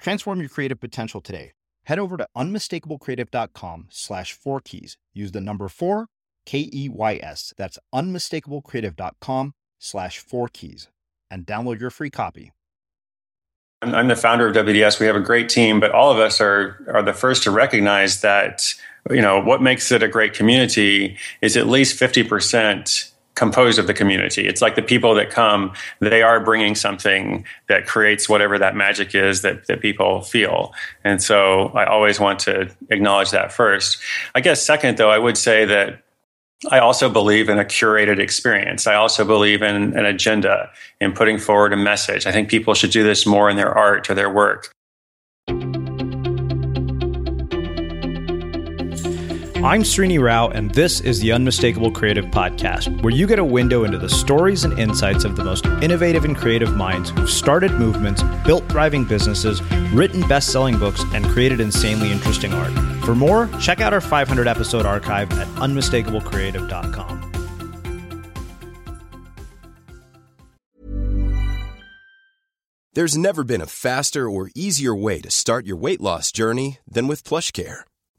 Transform your creative potential today. Head over to unmistakablecreative.com slash four keys. Use the number four, K E Y S. That's unmistakablecreative.com slash four keys and download your free copy. I'm the founder of WDS. We have a great team, but all of us are are the first to recognize that you know what makes it a great community is at least 50% composed of the community. It's like the people that come, they are bringing something that creates whatever that magic is that, that people feel. And so I always want to acknowledge that first. I guess, second, though, I would say that I also believe in a curated experience. I also believe in an agenda, in putting forward a message. I think people should do this more in their art or their work. I'm Srini Rao, and this is the Unmistakable Creative Podcast, where you get a window into the stories and insights of the most innovative and creative minds who've started movements, built thriving businesses, written best selling books, and created insanely interesting art. For more, check out our 500 episode archive at unmistakablecreative.com. There's never been a faster or easier way to start your weight loss journey than with PlushCare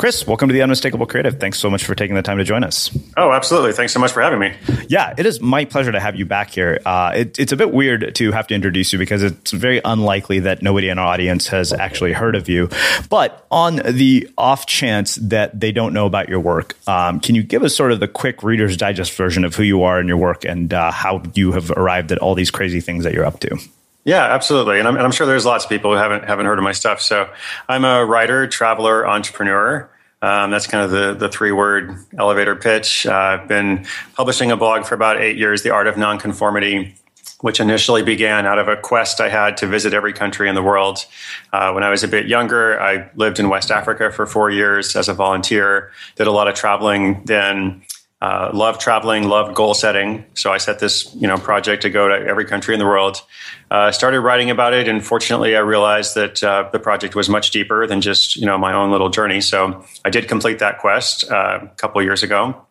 Chris, welcome to the Unmistakable Creative. Thanks so much for taking the time to join us. Oh, absolutely. Thanks so much for having me. Yeah, it is my pleasure to have you back here. Uh, it, it's a bit weird to have to introduce you because it's very unlikely that nobody in our audience has actually heard of you. But on the off chance that they don't know about your work, um, can you give us sort of the quick Reader's Digest version of who you are and your work and uh, how you have arrived at all these crazy things that you're up to? Yeah, absolutely, and I'm, and I'm, sure there's lots of people who haven't haven't heard of my stuff. So I'm a writer, traveler, entrepreneur. Um, that's kind of the the three word elevator pitch. Uh, I've been publishing a blog for about eight years, The Art of Nonconformity. Which initially began out of a quest I had to visit every country in the world. Uh, when I was a bit younger, I lived in West Africa for four years as a volunteer, did a lot of traveling then, uh, loved traveling, loved goal setting. So I set this, you know, project to go to every country in the world. Uh, started writing about it, and fortunately, I realized that uh, the project was much deeper than just, you know, my own little journey. So I did complete that quest uh, a couple years ago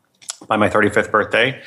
by my 35th birthday.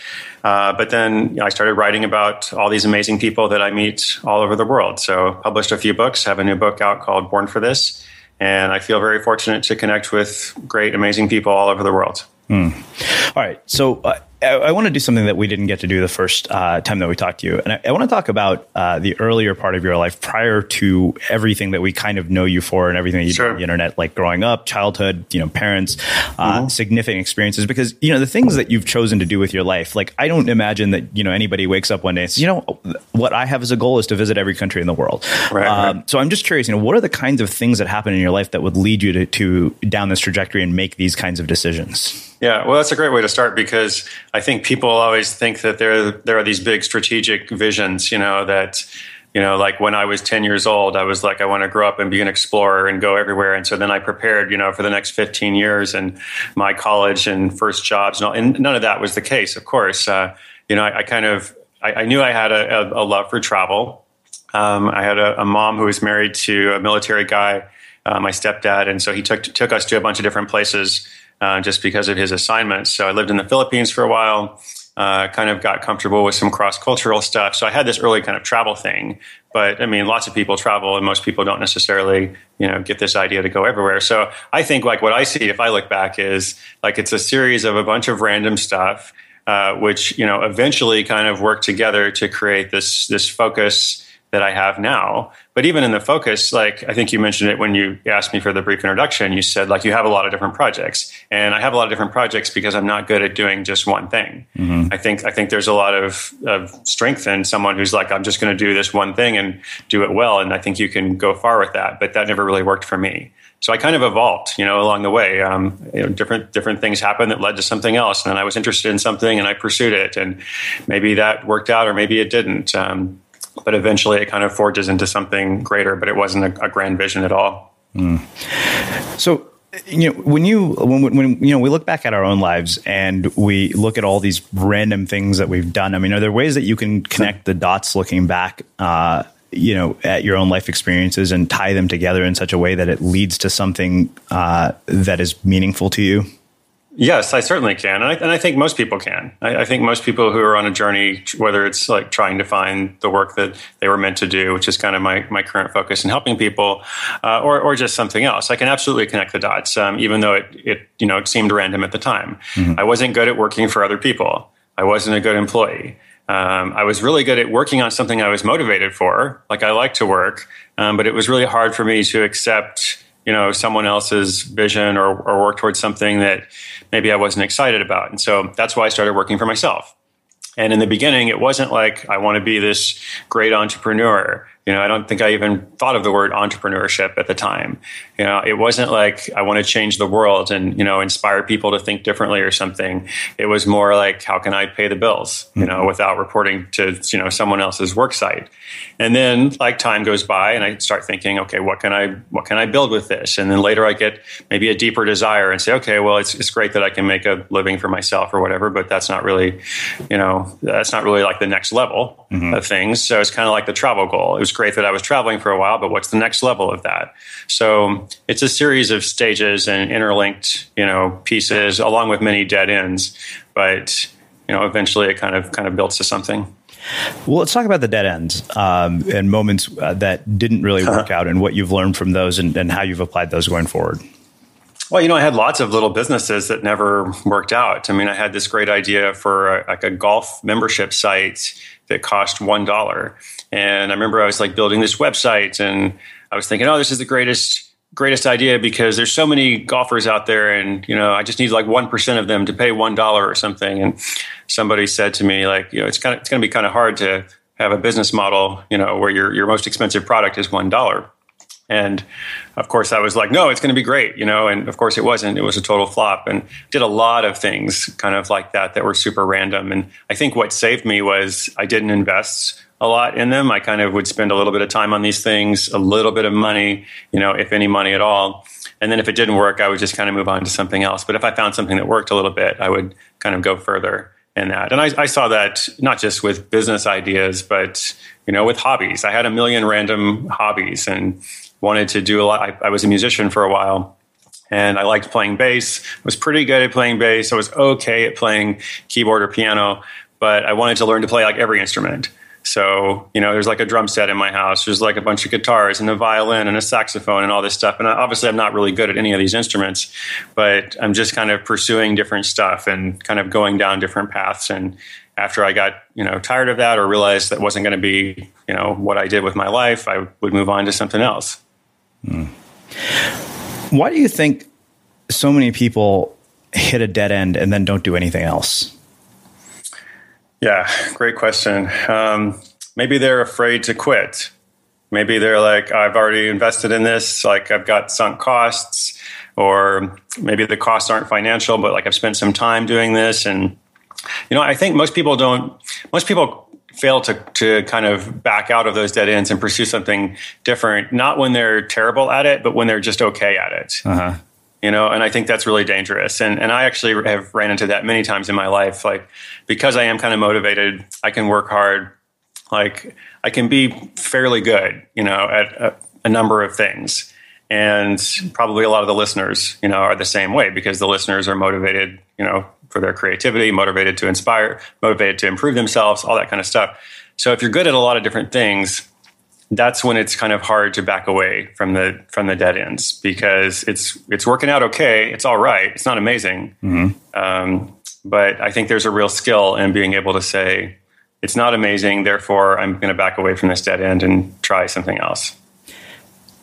Uh, but then you know, I started writing about all these amazing people that I meet all over the world. So published a few books, have a new book out called Born for This. And I feel very fortunate to connect with great, amazing people all over the world. Mm. All right. So uh, I, I, want to do something that we didn't get to do the first uh, time that we talked to you. And I, I want to talk about uh, the earlier part of your life prior to everything that we kind of know you for and everything you sure. do on the internet, like growing up, childhood, you know, parents, uh, mm-hmm. significant experiences. Because, you know, the things that you've chosen to do with your life, like I don't imagine that, you know, anybody wakes up one day and says, you know, what I have as a goal is to visit every country in the world. Right, um, right. So I'm just curious, you know, what are the kinds of things that happen in your life that would lead you to, to down this trajectory and make these kinds of decisions? Yeah, well, that's a great way to start because I think people always think that there there are these big strategic visions. You know that you know like when I was ten years old, I was like, I want to grow up and be an explorer and go everywhere. And so then I prepared, you know, for the next fifteen years and my college and first jobs and all. And none of that was the case, of course. Uh, you know, I, I kind of I, I, knew I had a, a, a love for travel. Um, I had a, a mom who was married to a military guy. Uh, my stepdad, and so he took took us to a bunch of different places uh, just because of his assignments. So I lived in the Philippines for a while. Uh, kind of got comfortable with some cross cultural stuff. So I had this early kind of travel thing. But I mean, lots of people travel, and most people don't necessarily, you know, get this idea to go everywhere. So I think like what I see if I look back is like it's a series of a bunch of random stuff, uh, which you know eventually kind of work together to create this this focus that I have now. But even in the focus, like I think you mentioned it when you asked me for the brief introduction, you said like you have a lot of different projects. And I have a lot of different projects because I'm not good at doing just one thing. Mm-hmm. I think I think there's a lot of, of strength in someone who's like, I'm just going to do this one thing and do it well. And I think you can go far with that. But that never really worked for me. So I kind of evolved, you know, along the way. Um, you know, different different things happened that led to something else, and then I was interested in something, and I pursued it, and maybe that worked out, or maybe it didn't. Um, but eventually it kind of forges into something greater, but it wasn't a, a grand vision at all. Mm. So, you know, when you when, when you know we look back at our own lives and we look at all these random things that we've done. I mean, are there ways that you can connect the dots looking back? Uh, you know, at your own life experiences and tie them together in such a way that it leads to something uh, that is meaningful to you. Yes, I certainly can. And I, and I think most people can. I, I, think most people who are on a journey, whether it's like trying to find the work that they were meant to do, which is kind of my, my current focus in helping people, uh, or, or just something else, I can absolutely connect the dots, um, even though it, it, you know, it seemed random at the time. Mm-hmm. I wasn't good at working for other people. I wasn't a good employee. Um, I was really good at working on something I was motivated for. Like I like to work, um, but it was really hard for me to accept you know someone else's vision or, or work towards something that maybe I wasn't excited about. And so that's why I started working for myself. And in the beginning, it wasn't like I want to be this great entrepreneur. You know, I don't think I even thought of the word entrepreneurship at the time. You know, it wasn't like I want to change the world and, you know, inspire people to think differently or something. It was more like, how can I pay the bills, you know, mm-hmm. without reporting to, you know, someone else's work site. And then like time goes by and I start thinking, okay, what can I, what can I build with this? And then later I get maybe a deeper desire and say, okay, well, it's, it's great that I can make a living for myself or whatever, but that's not really, you know, that's not really like the next level mm-hmm. of things. So it's kind of like the travel goal. It was great that I was traveling for a while, but what's the next level of that? So it's a series of stages and interlinked, you know, pieces along with many dead ends. But you know, eventually it kind of kind of builds to something. Well, let's talk about the dead ends um, and moments uh, that didn't really work out, and what you've learned from those, and, and how you've applied those going forward. Well, you know, I had lots of little businesses that never worked out. I mean, I had this great idea for a, like a golf membership site that cost one dollar, and I remember I was like building this website and I was thinking, oh, this is the greatest greatest idea because there's so many golfers out there and you know I just need like 1% of them to pay $1 or something. And somebody said to me like you know it's kind of it's going to be kind of hard to have a business model you know where your your most expensive product is $1 and of course, I was like, no, it's going to be great, you know. And of course, it wasn't. It was a total flop. And did a lot of things kind of like that that were super random. And I think what saved me was I didn't invest a lot in them. I kind of would spend a little bit of time on these things, a little bit of money, you know, if any money at all. And then if it didn't work, I would just kind of move on to something else. But if I found something that worked a little bit, I would kind of go further in that. And I, I saw that not just with business ideas, but you know, with hobbies. I had a million random hobbies and wanted to do a lot. I, I was a musician for a while and I liked playing bass. I was pretty good at playing bass. I was okay at playing keyboard or piano, but I wanted to learn to play like every instrument. So, you know, there's like a drum set in my house. There's like a bunch of guitars and a violin and a saxophone and all this stuff. And obviously, I'm not really good at any of these instruments, but I'm just kind of pursuing different stuff and kind of going down different paths. And after I got, you know, tired of that or realized that wasn't going to be, you know, what I did with my life, I would move on to something else. Mm. Why do you think so many people hit a dead end and then don't do anything else? Yeah, great question. Um, maybe they're afraid to quit. Maybe they're like, I've already invested in this, like I've got sunk costs, or maybe the costs aren't financial, but like I've spent some time doing this. And, you know, I think most people don't, most people fail to to kind of back out of those dead ends and pursue something different. Not when they're terrible at it, but when they're just okay at it. Uh-huh. You know, and I think that's really dangerous. And and I actually have ran into that many times in my life. Like because I am kind of motivated, I can work hard. Like I can be fairly good, you know, at a, a number of things. And probably a lot of the listeners, you know, are the same way because the listeners are motivated, you know, for their creativity, motivated to inspire, motivated to improve themselves, all that kind of stuff. So if you're good at a lot of different things, that's when it's kind of hard to back away from the from the dead ends because it's it's working out okay. It's all right. It's not amazing, mm-hmm. um, but I think there's a real skill in being able to say it's not amazing. Therefore, I'm going to back away from this dead end and try something else.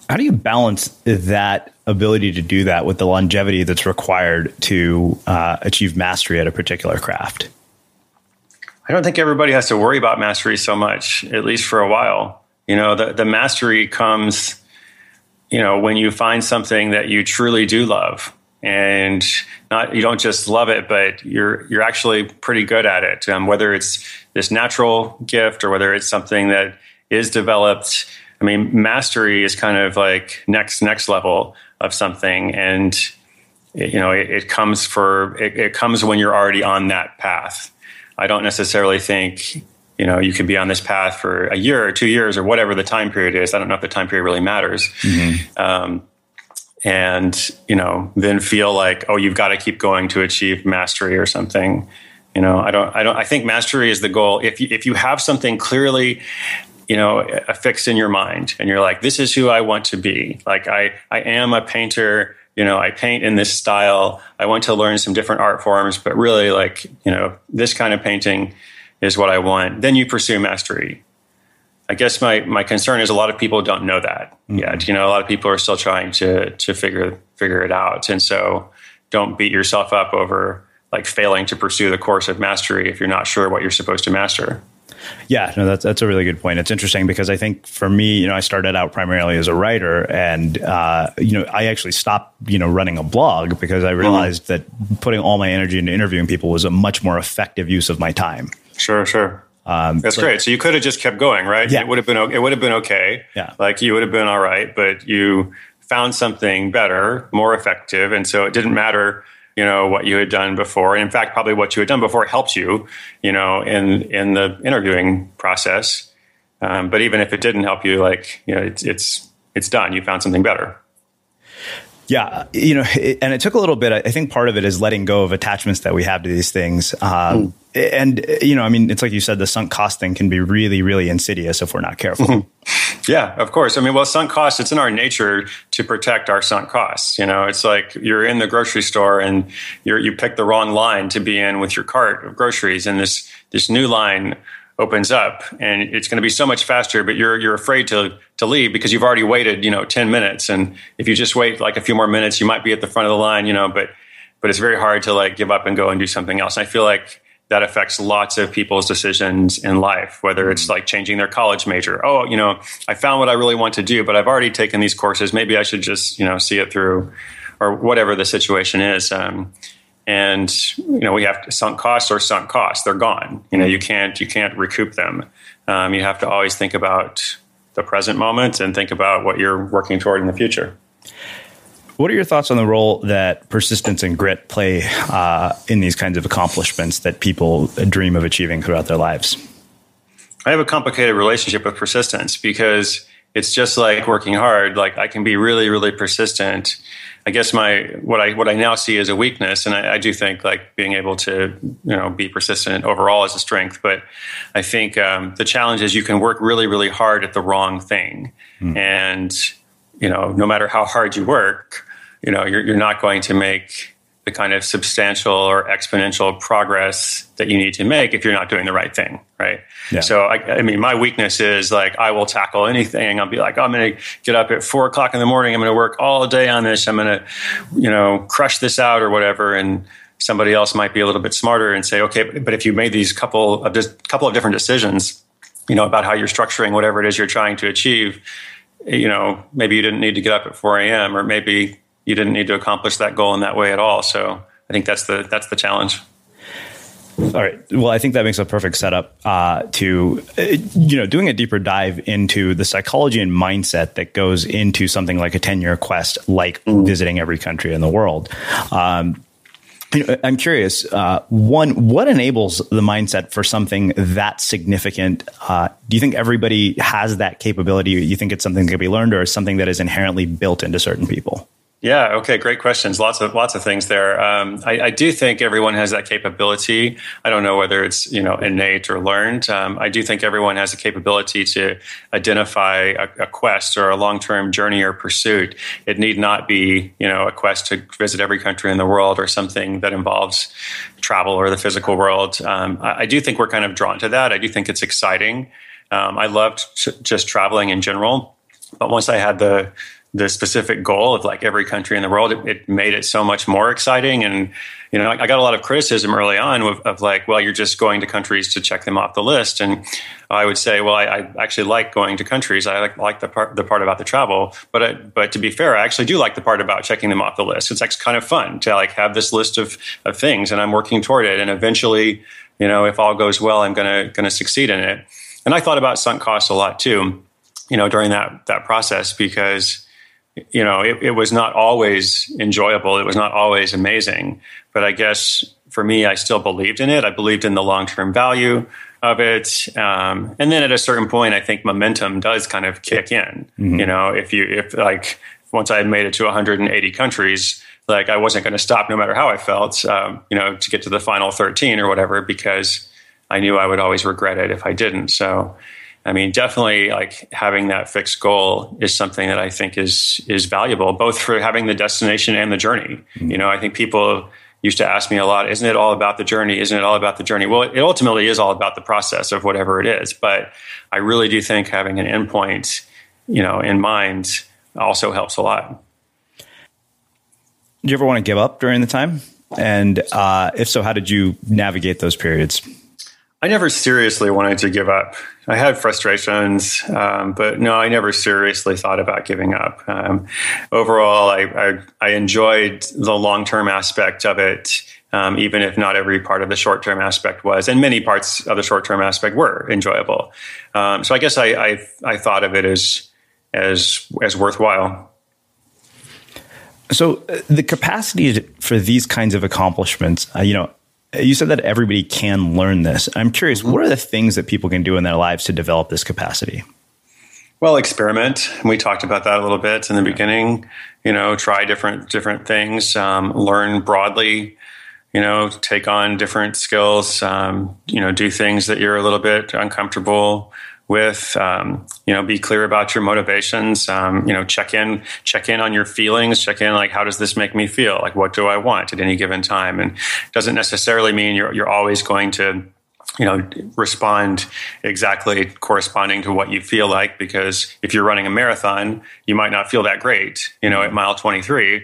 How do you balance that ability to do that with the longevity that's required to uh, achieve mastery at a particular craft? I don't think everybody has to worry about mastery so much, at least for a while. You know, the, the mastery comes, you know, when you find something that you truly do love and not you don't just love it, but you're you're actually pretty good at it. Um, whether it's this natural gift or whether it's something that is developed I mean, mastery is kind of like next next level of something, and you know, it, it comes for it, it comes when you're already on that path. I don't necessarily think you know you can be on this path for a year or two years or whatever the time period is. I don't know if the time period really matters. Mm-hmm. Um, and you know, then feel like oh, you've got to keep going to achieve mastery or something. You know, I don't, I don't, I think mastery is the goal. If you, if you have something clearly you know affixed in your mind. And you're like this is who i want to be. Like i i am a painter. You know i paint in this style. I want to learn some different art forms but really like you know this kind of painting is what i want. Then you pursue mastery. I guess my my concern is a lot of people don't know that mm-hmm. yet. You know a lot of people are still trying to to figure figure it out. And so don't beat yourself up over like failing to pursue the course of mastery if you're not sure what you're supposed to master Yeah, no, that's that's a really good point. It's interesting because I think for me, you know, I started out primarily as a writer, and uh, you know, I actually stopped, you know, running a blog because I realized mm-hmm. that putting all my energy into interviewing people was a much more effective use of my time. Sure, sure. Um, That's great. So you could have just kept going, right? Yeah. It would have been it would have been okay. Yeah. Like you would have been all right, but you found something better, more effective, and so it didn't matter you know what you had done before. And in fact probably what you had done before helps you you know in in the interviewing process. Um, but even if it didn't help you like you know it's it's it's done. You found something better yeah, you know, and it took a little bit. I think part of it is letting go of attachments that we have to these things. Um, mm. And you know, I mean, it's like you said, the sunk cost thing can be really, really insidious if we're not careful. Mm-hmm. Yeah, of course. I mean, well, sunk costs. It's in our nature to protect our sunk costs. You know, it's like you're in the grocery store and you you pick the wrong line to be in with your cart of groceries, and this this new line opens up and it's going to be so much faster but you're you're afraid to to leave because you've already waited you know 10 minutes. And if you just wait like a few more minutes you might be at the front of the line you know but but it's very hard to like give up and go and do something else. And i feel like that affects lots of people's decisions in life whether it's mm. like changing their college major. Oh you know i found what i really want to do but i've already taken these courses. Maybe i should just you know see it through or whatever the situation is. Um, and you know we have sunk costs or sunk costs. They're gone. You know you can't you can't recoup them. Um, you have to always think about the present moment and think about what you're working toward in the future. What are your thoughts on the role that persistence and grit play uh, in these kinds of accomplishments that people dream of achieving throughout their lives? I have a complicated relationship with persistence because it's just like working hard. Like i can be really really persistent I guess my what I what I now see as a weakness, and I, I, do think like being able to you know be persistent overall is a strength. But I think um, the challenge is you can work really really hard at the wrong thing, mm. and you know no matter how hard you work, you know you're, you're not going to make the kind of substantial or exponential progress that you need to make if you're not doing the right thing, right? Yeah. So, I, I, mean, my weakness is like I will tackle anything. I'll be like, oh, I'm going to get up at four o'clock in the morning. I'm going to work all day on this. I'm going to, you know, crush this out or whatever. And somebody else might be a little bit smarter and say, okay, but if you made these couple of just couple of different decisions, you know, about how you're structuring whatever it is you're trying to achieve, you know, maybe you didn't need to get up at 4 a.m. or maybe you didn't need to accomplish that goal in that way at all. So I think that's the that's the challenge. All right. Well, I think that makes a perfect setup uh, to, uh, you know, doing a deeper dive into the psychology and mindset that goes into something like a 10 year quest, like mm. visiting every country in the world. Um, I'm curious. Uh, one, what enables the mindset for something that significant? Uh, do you think everybody has that capability? You think it's something that can be learned, or is something that is inherently built into certain people? Yeah. Okay. Great questions. Lots of lots of things there. Um, I, I, do think everyone has that capability. I don't know whether it's you know innate or learned. Um, I do think everyone has the capability to identify a, a quest or a long term journey or pursuit. It need not be you know a quest to visit every country in the world or something that involves travel or the physical world. Um, I, I, do think we're kind of drawn to that. I do think it's exciting. Um, I loved just traveling in general, but once I had the the specific goal of like every country in the world, it, it, made it so much more exciting. And, you know, I got a lot of criticism early on of, of, like, well, you're just going to countries to check them off the list. And I would say, well, I, I actually like going to countries. I like, like the part, the part about the travel, but, I, but to be fair, I actually do like the part about checking them off the list. It's actually kind of fun to like have this list of, of things and I'm working toward it. And eventually, you know, if all goes well, I'm going to succeed in it. And I thought about sunk costs a lot too, you know, during that, that process because, you know, it, it, was not always enjoyable. It was not always amazing. But I guess for me, I still believed in it. I believed in the long term value of it. Um, and then at a certain point, I think momentum does kind of kick in. Mm-hmm. You know, if you, if like, once I had made it to 180 countries, like I wasn't going to stop no matter how I felt, um, you know, to get to the final 13 or whatever, because I knew I would always regret it if I didn't. So, I mean, definitely like having that fixed goal is something that I think is is valuable, both for having the destination and the journey. Mm-hmm. You know, I think people used to ask me a lot, isn't it all about the journey? Isn't it all about the journey? Well, it ultimately is all about the process of whatever it is. But I really do think having an endpoint, you know, in mind also helps a lot. Do you ever want to give up during the time? And uh, if so, how did you navigate those periods? I never seriously wanted to give up. I had frustrations, um, but no, I never seriously thought about giving up. Um, overall, I, I, I, enjoyed the long term aspect of it, um, even if not every part of the short term aspect was, and many parts of the short term aspect were enjoyable. Um, so I guess I, I, I thought of it as as as worthwhile. So uh, the capacity for these kinds of accomplishments, uh, you know, you said that everybody can learn this. I'm curious, mm-hmm. what are the things that people can do in their lives to develop this capacity? Well, experiment. We talked about that a little bit in the beginning. You know, try different different things, um, learn broadly. You know, take on different skills. Um, you know, do things that you're a little bit uncomfortable with um, you know be clear about your motivations um, you know check in check in on your feelings check in like how does this make me feel? Like what do i want at any given time? And doesn't necessarily mean you're, you're always going to you know respond exactly corresponding to what you feel like because if you're running a marathon you might not feel that great you know at mile 23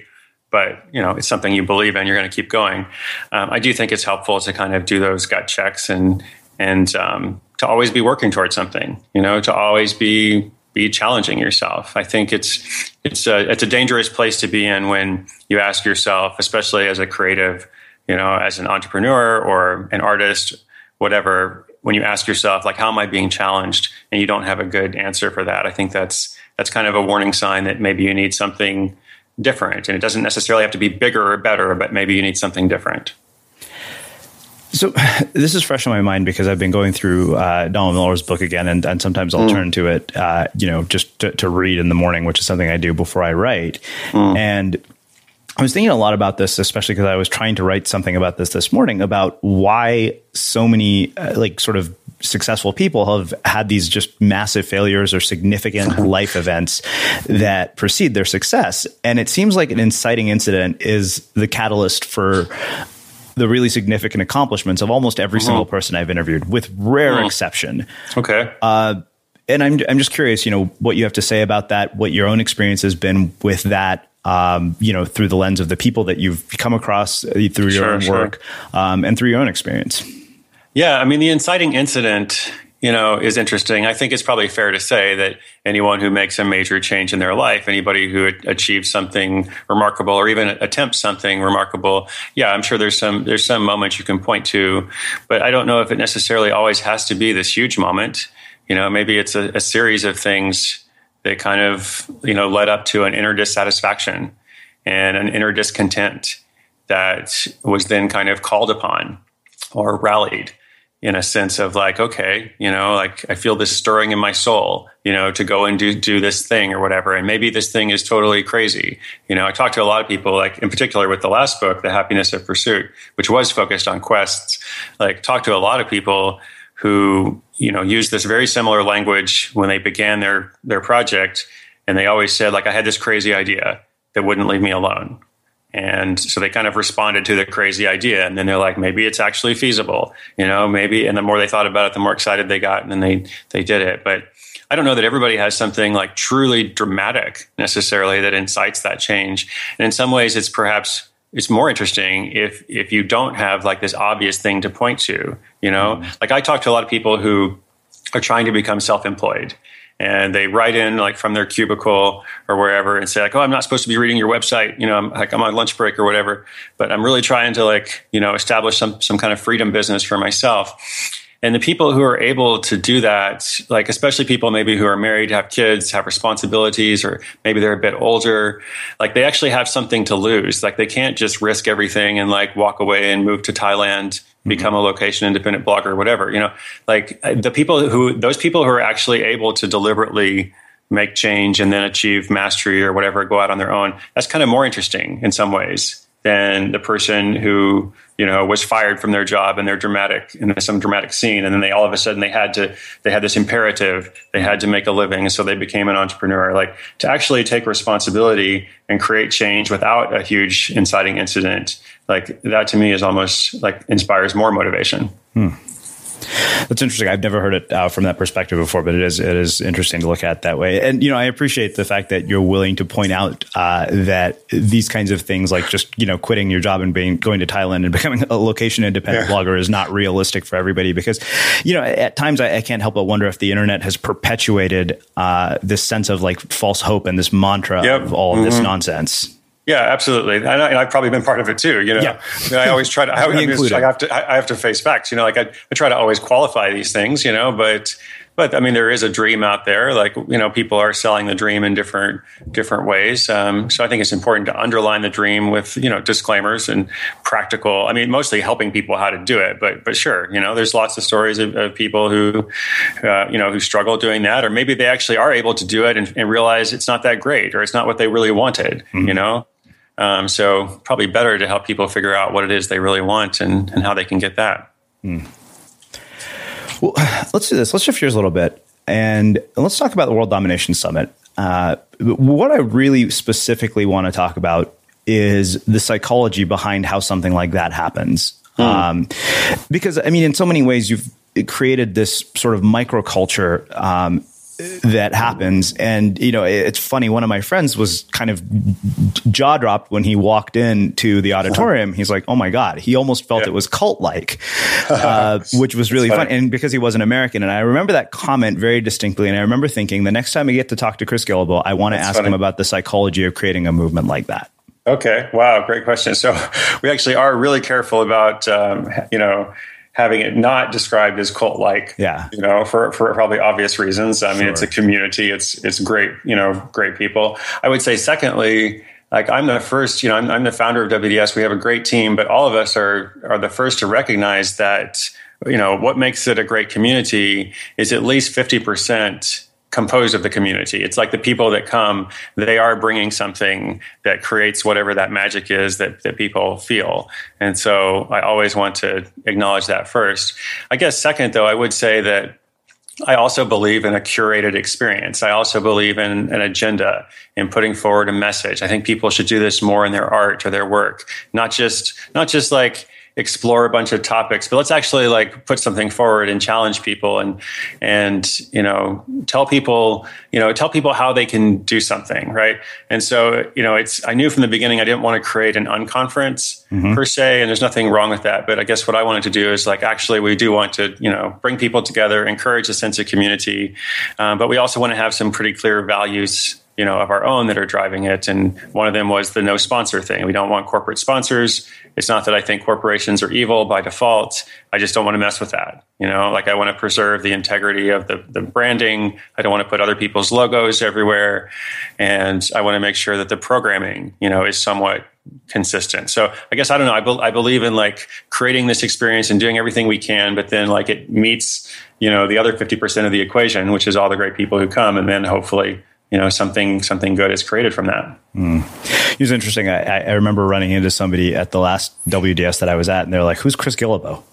but you know it's something you believe in you're going to keep going. Um, i do think it's helpful to kind of do those gut checks and and um, to always be working towards something, you know, to always be be challenging yourself. I think it's it's a it's a dangerous place to be in when you ask yourself, especially as a creative, you know, as an entrepreneur or an artist, whatever, when you ask yourself like how am I being challenged and you don't have a good answer for that. I think that's that's kind of a warning sign that maybe you need something different and it doesn't necessarily have to be bigger or better, but maybe you need something different. So this is fresh in my mind because I've been going through uh, Donald Miller's book again, and, and sometimes I'll mm. turn to it, uh, you know, just to, to, read in the morning, which is something I do before I write. Mm. And I was thinking a lot about this, especially because I was trying to write something about this this morning about why so many uh, like sort of successful people have had these just massive failures or significant life events that precede their success. And it seems like an inciting incident is the catalyst for the really significant accomplishments of almost every uh-huh. single person I've interviewed, with rare uh-huh. exception. Okay. Uh, and I'm I'm just curious, you know, what you have to say about that, what your own experience has been with that. Um, you know, through the lens of the people that you've come across uh, through your sure, own sure. work um, and through your own experience. Yeah, I mean, the inciting incident you know, is interesting. I think it's probably fair to say that anyone who makes a major change in their life, anybody who achieves something remarkable or even attempts something remarkable, yeah, I'm sure there's some there's some moments you can point to, but I don't know if it necessarily always has to be this huge moment. You know, maybe it's a, a series of things that kind of you know led up to an inner dissatisfaction and an inner discontent that was then kind of called upon or rallied in a sense of like, okay, you know, like I feel this stirring in my soul, you know, to go and do, do this thing or whatever. And maybe this thing is totally crazy. You know, I talked to a lot of people, like in particular with the last book, The Happiness of Pursuit, which was focused on quests, like talked to a lot of people who, you know, used this very similar language when they began their, their project. And they always said, like, I had this crazy idea that wouldn't leave me alone. And so they kind of responded to the crazy idea. And then they're like, maybe it's actually feasible, you know, maybe. And the more they thought about it, the more excited they got and then they, they did it. But I don't know that everybody has something like truly dramatic necessarily that incites that change. And in some ways, it's perhaps it's more interesting if if you don't have like this obvious thing to point to you know mm-hmm. like i talk to a lot of people who are trying to become self-employed and they write in like from their cubicle or wherever and say like, "Oh, I'm not supposed to be reading your website. You know, I'm like I'm on lunch break or whatever, but I'm really trying to like you know establish some some kind of freedom business for myself." And the people who are able to do that, like especially people maybe who are married, have kids, have responsibilities, or maybe they're a bit older, like they actually have something to lose. Like they can't just risk everything and like walk away and move to Thailand become a location independent blogger or whatever you know? Like uh, the people who those people who are actually able to deliberately make change and then achieve mastery or whatever go out on their own that's kind of more interesting in some ways than the person who you know was fired from their job and they're dramatic in some dramatic scene. And then they all of a sudden they had to they had this imperative. They had to make a living. And so they became an entrepreneur. Like to actually take responsibility and create change without a huge inciting incident like that to me is almost like inspires more motivation. Hmm. That's interesting. I've never heard it uh, from that perspective before, but it is it is interesting to look at that way. And you know, I appreciate the fact that you're willing to point out uh, that these kinds of things, like just you know, quitting your job and being going to Thailand and becoming a location independent yeah. blogger, is not realistic for everybody. Because you know, at times I, I can't help but wonder if the internet has perpetuated uh, this sense of like false hope and this mantra yep. of all mm-hmm. this nonsense. Yeah, absolutely. And, I, have probably been part of it too. You know, yeah. I always try to. I, I, mean, I have to. I have to face facts. You know, like I, I try to always qualify these things. You know, but but I mean, there is a dream out there. Like you know, people are selling the dream in different different ways. Um, so I think it's important to underline the dream with you know disclaimers and practical. I mean, mostly helping people how to do it. But but sure, you know, there's lots of stories of, of people who uh, you know who struggle doing that, or maybe they actually are able to do it and, and realize it's not that great, or it's not what they really wanted. Mm-hmm. You know. Um, so probably better to help people figure out what it is they really want and, and how they can get that. Hmm. Well, let's do this. Let's shift gears a little bit and let's talk about the World Domination Summit. Uh, what I really specifically want to talk about is the psychology behind how something like that happens. Hmm. Um, because I mean, in so many ways, you've created this sort of microculture um, that happens. And, you know, it's funny. One of my friends was kind of jaw dropped when he walked into the auditorium. He's like, oh my God, he almost felt yeah. it was cult like, uh, which was really fun. And because he was an American. And I remember that comment very distinctly. And I remember thinking the next time I get to talk to Chris Guillebeau, I want to ask funny. him about the psychology of creating a movement like that. Okay. Wow. Great question. So we actually are really careful about, um, you know, having it not described as cult like. Yeah. You know, for, for probably obvious reasons. I mean, it's a community, it's, it's great, you know, great people. I would say, secondly, like I'm the first, you know, I'm, I'm the founder of WDS. We have a great team, but all of us are, are the first to recognize that, you know, what makes it a great community is at least 50% compose of the community. It's like the people that come, they are bringing something that creates whatever that magic is that, that people feel. And so I always want to acknowledge that first. I guess, second, though, I would say that I also believe in a curated experience. I also believe in an agenda in putting forward a message. I think people should do this more in their art or their work, not just, not just like, explore a bunch of topics, but let's actually like put something forward and challenge people and and you know tell people you know tell people how they can do something right. And so you know it's I knew from the beginning I didn't want to create an unconference mm-hmm. per se, and there's nothing wrong with that. But I guess what I wanted to do is like actually we do want to you know bring people together, encourage a sense of community, um, but we also want to have some pretty clear values you know of our own that are driving it. And one of them was the no sponsor thing. We don't want corporate sponsors. It's not that i think corporations are evil by default. I just don't want to mess with that you know? Like i want to preserve the integrity of the, the branding. I don't want to put other people's logos everywhere. And i want to make sure that the programming you know is somewhat consistent. So i guess i don't know. I, be, I believe in like creating this experience and doing everything we can but then like it meets you know the other 50% of the equation which is all the great people who come. And then hopefully you know something something good is created from that. Mm. It was interesting. I, I, remember running into somebody at the last WDS that I was at, and they're like, "Who's Chris Guillebeau?"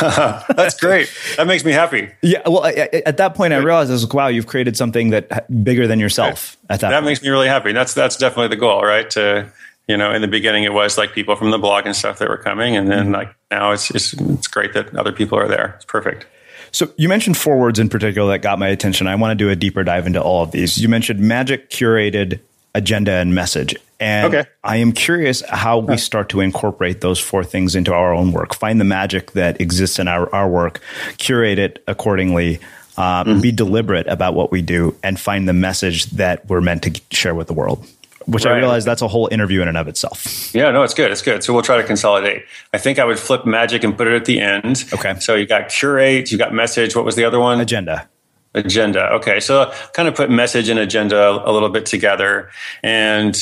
That's great. That makes me happy. Yeah. Well, I, at that point, I realized I was like, "Wow, you've created something that bigger than yourself." At that, that point. makes me really happy. That's that's definitely the goal, right? To you know, in the beginning, it was like people from the blog and stuff that were coming, and then mm-hmm. like now, it's it's it's great that other people are there. It's perfect. So you mentioned four words in particular that got my attention. I want to do a deeper dive into all of these. You mentioned magic, curated, agenda, and message. And okay. I am curious how we start to incorporate those four things into our own work. Find the magic that exists in our, our work, curate it accordingly, uh, mm-hmm. be deliberate about what we do, and find the message that we're meant to share with the world which right. I realize that's a whole interview in and of itself. Yeah, no, it's good. It's good. So we'll try to consolidate. I think I would flip magic and put it at the end. Okay. So you got curate, you got message. What was the other one? Agenda. Agenda. Okay. So kind of put message and agenda a little bit together. And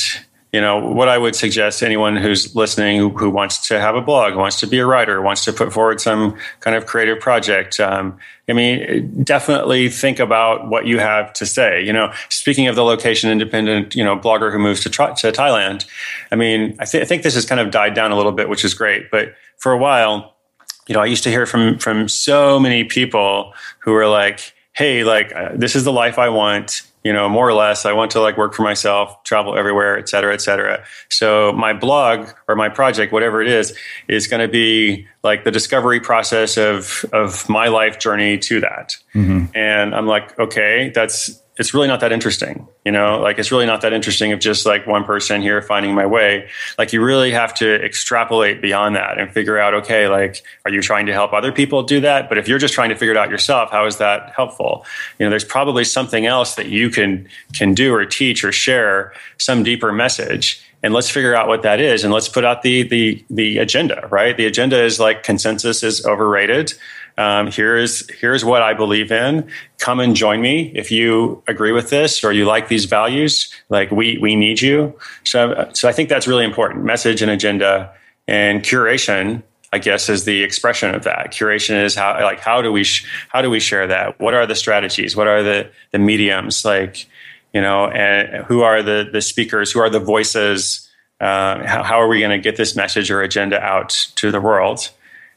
you know what i would suggest to anyone who's listening who, who, wants to have a blog wants to be a writer wants to put forward some kind of creative project um, i mean definitely think about what you have to say. You know speaking of the location independent you know blogger who moves to, to thailand i mean I, th- I think this has kind of died down a little bit which is great. But for a while you know i used to hear from from so many people who were like hey like uh, this is the life i want you know, more or less. I want to like work for myself, travel everywhere, et cetera, et cetera. So my blog or my project, whatever it is, is going to be like the discovery process of of my life journey to that. Mm-hmm. And I'm like, okay, that's it's really not that interesting, you know, like it's really not that interesting of just like one person here finding my way. Like you really have to extrapolate beyond that and figure out, okay, like, are you trying to help other people do that? But if you're just trying to figure it out yourself, how is that helpful? You know, there's probably something else that you can, can do or teach or share some deeper message and let's figure out what that is and let's put out the the the agenda right the agenda is like consensus is overrated um, here's here's what I believe in. Come and join me if you agree with this or you like these values. Like we we need you. So so I think that's really important. Message and agenda and curation. I guess is the expression of that. Curation is how like how do we sh- how do we share that? What are the strategies? What are the the mediums? Like you know, and who are the the speakers? Who are the voices? Uh, how, how are we going to get this message or agenda out to the world?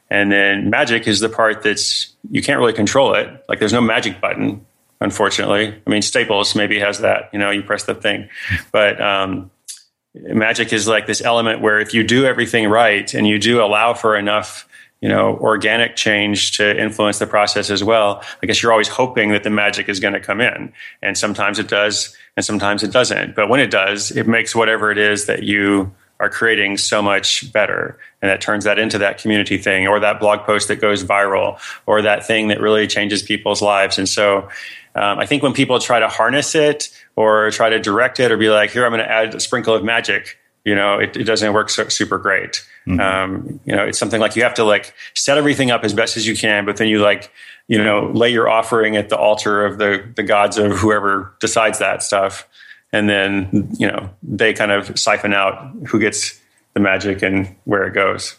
And then magic is the part that's you can't really control it. Like there's no magic button, unfortunately. I mean, Staples maybe has that. You know, you press the thing, but um, magic is like this element where if you do everything right and you do allow for enough you know organic change to influence the process as well i guess you're always hoping that the magic is going to come in and sometimes it does and sometimes it doesn't but when it does it makes whatever it is that you are creating so much better. And that turns that into that community thing or that blog post that goes viral or that thing that really changes people's lives. And so um, I think when people try to harness it or try to direct it or be like, here, I'm going to add a sprinkle of magic, you know, it, it doesn't work so, super great. Mm-hmm. Um, you know, it's something like you have to like set everything up as best as you can, but then you like, you know, lay your offering at the altar of the, the gods of whoever decides that stuff and then you know they kind of siphon out who gets the magic and where it goes.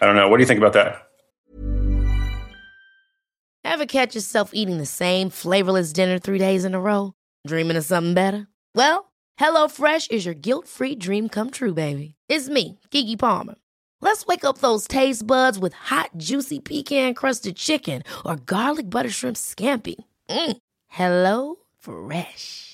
I don't know. What do you think about that? Ever catch yourself eating the same flavorless dinner three days in a row? Dreaming of something better? Well, HelloFresh is your guilt-free dream come true, baby. It's me, Keke Palmer. Let's wake up those taste buds with hot, juicy pecan-crusted chicken or garlic butter shrimp scampi. Mm. Hello Fresh.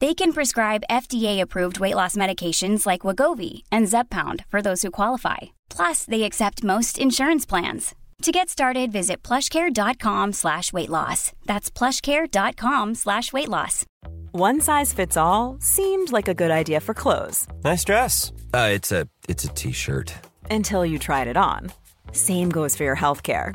They can prescribe FDA-approved weight loss medications like Wegovy and Zepbound for those who qualify. Plus, they accept most insurance plans. To get started, visit plushcare.com slash weight loss. That's plushcare.com slash weight loss. One size fits all seemed like a good idea for clothes. Nice dress. Uh, it's a it's a t-shirt. Until you tried it on. Same goes for your health care.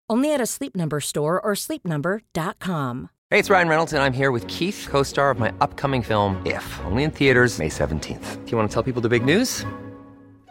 Only at a Sleep Number store or sleepnumber.com. Hey, it's Ryan Reynolds and I'm here with Keith, co-star of my upcoming film If, only in theaters May 17th. Do you want to tell people the big news?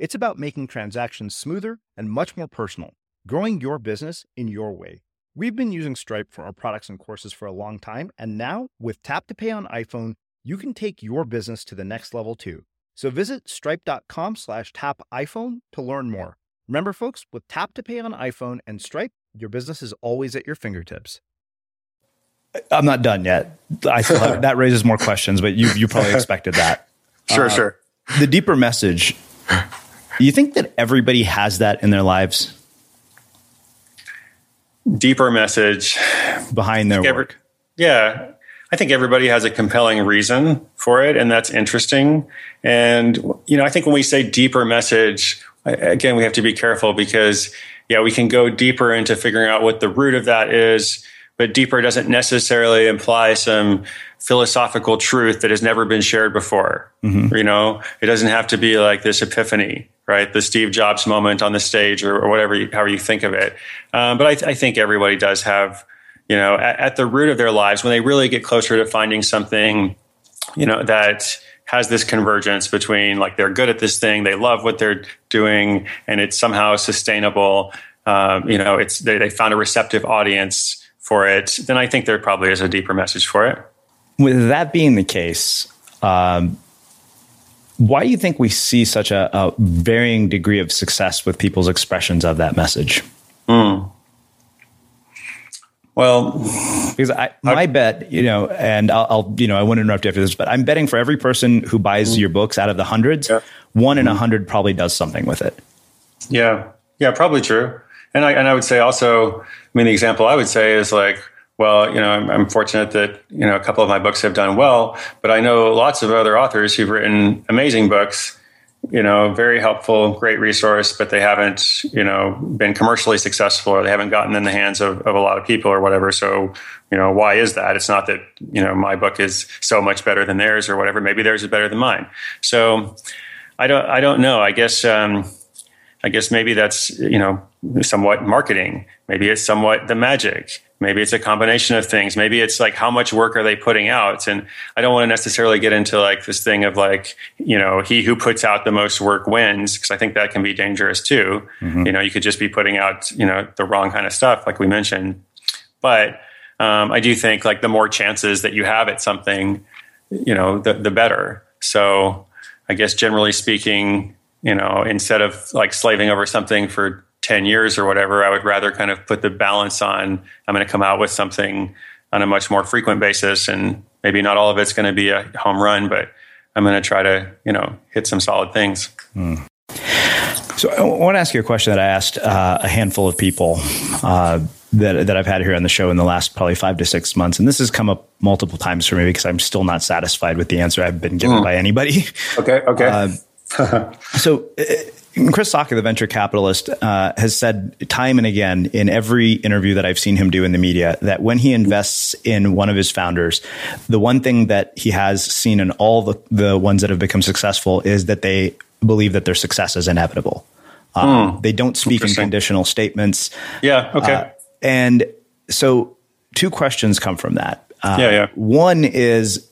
It's about making transactions smoother and much more personal, growing your business in your way. We've been using Stripe for our products and courses for a long time, and now with Tap to Pay on iPhone, you can take your business to the next level too. So visit stripe.com slash tap iPhone to learn more. Remember, folks, with Tap to Pay on iPhone and Stripe, your business is always at your fingertips. I'm not done yet. I still have, that raises more questions, but you you probably expected that. Sure, uh, sure. The deeper message you think that everybody has that in their lives? Deeper message behind their every, work. Yeah. I think everybody has a compelling reason for it, and that's interesting. And, you know, I think when we say deeper message, again, we have to be careful because, yeah, we can go deeper into figuring out what the root of that is, but deeper doesn't necessarily imply some philosophical truth that has never been shared before. Mm-hmm. You know, it doesn't have to be like this epiphany right? The Steve Jobs moment on the stage or, or whatever, you, however you think of it. Um, but I, th- I, think everybody does have, you know, at, at, the root of their lives, when they really get closer to finding something, you know, that has this convergence between like they're good at this thing, they love what they're doing, and it's somehow sustainable. Um, you know, it's they, they found a receptive audience for it. Then I think there probably is a deeper message for it. With that being the case, um, why do you think we see such a, a varying degree of success with people's expressions of that message? Mm. Well, because I, my I, bet, you know, and I'll, I'll, you know, I won't interrupt you after this, but I'm betting for every person who buys your books out of the hundreds, yeah. one in a mm-hmm. hundred probably does something with it. Yeah, yeah, probably true. And I and I would say also, I mean, the example I would say is like well, you know, I'm, I'm, fortunate that, you know, a couple of my books have done well, but I know lots of other authors who've written amazing books, you know, very helpful, great resource, but they haven't, you know, been commercially successful or they haven't gotten in the hands of, of a lot of people or whatever. So, you know, why is that? It's not that, you know, my book is so much better than theirs or whatever. Maybe theirs is better than mine. So I don't, I don't know. I guess, um, I guess maybe that's, you know, somewhat marketing. Maybe it's somewhat the magic. Maybe it's a combination of things. Maybe it's like how much work are they putting out? And I don't want to necessarily get into like this thing of like, you know, he who puts out the most work wins, because I think that can be dangerous too. Mm-hmm. You know, you could just be putting out, you know, the wrong kind of stuff, like we mentioned. But um, I do think like the more chances that you have at something, you know, the, the better. So I guess generally speaking, you know, instead of like slaving over something for 10 years or whatever, I would rather kind of put the balance on I'm going to come out with something on a much more frequent basis. And maybe not all of it's going to be a home run, but I'm going to try to, you know, hit some solid things. Mm. So I want to ask you a question that I asked uh, a handful of people uh, that, that I've had here on the show in the last probably five to six months. And this has come up multiple times for me because I'm still not satisfied with the answer I've been given mm. by anybody. Okay. Okay. Uh, so uh, Chris Sacca, the venture capitalist, uh, has said time and again in every interview that I've seen him do in the media that when he invests in one of his founders, the one thing that he has seen in all the, the ones that have become successful is that they believe that their success is inevitable. Um, hmm. They don't speak in conditional statements. Yeah. Okay. Uh, and so, two questions come from that. Uh, yeah. Yeah. One is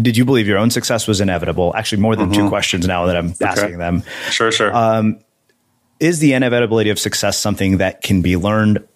did you believe your own success was inevitable? Actually, more than mm-hmm. two questions now that I'm okay. asking them. Sure, sure. Um, is the inevitability of success something that can be learned?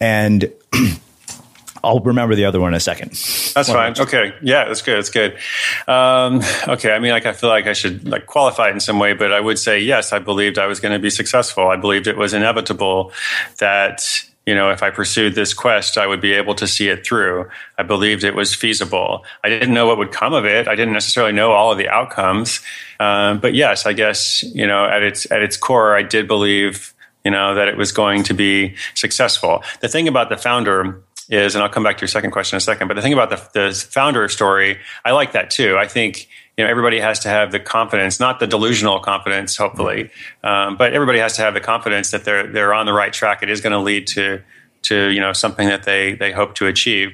And I'll remember the other one in a second. That's one fine. Okay. Yeah, that's good. That's good. Um, okay. I mean, like, I feel like I should like qualify it in some way, but I would say yes. I believed I was going to be successful. I believed it was inevitable that you know, if I pursued this quest, I would be able to see it through. I believed it was feasible. I didn't know what would come of it. I didn't necessarily know all of the outcomes. Um, but yes, I guess, you know, at its, at its core, I did believe, you know, that it was going to be successful. The thing about the founder is, and I'll come back to your second question in a second, but the thing about the, the founder story, I like that too. I think, you know everybody has to have the confidence, not the delusional confidence, hopefully, um, but everybody has to have the confidence that they're they're on the right track. It is going to lead to to you know something that they they hope to achieve.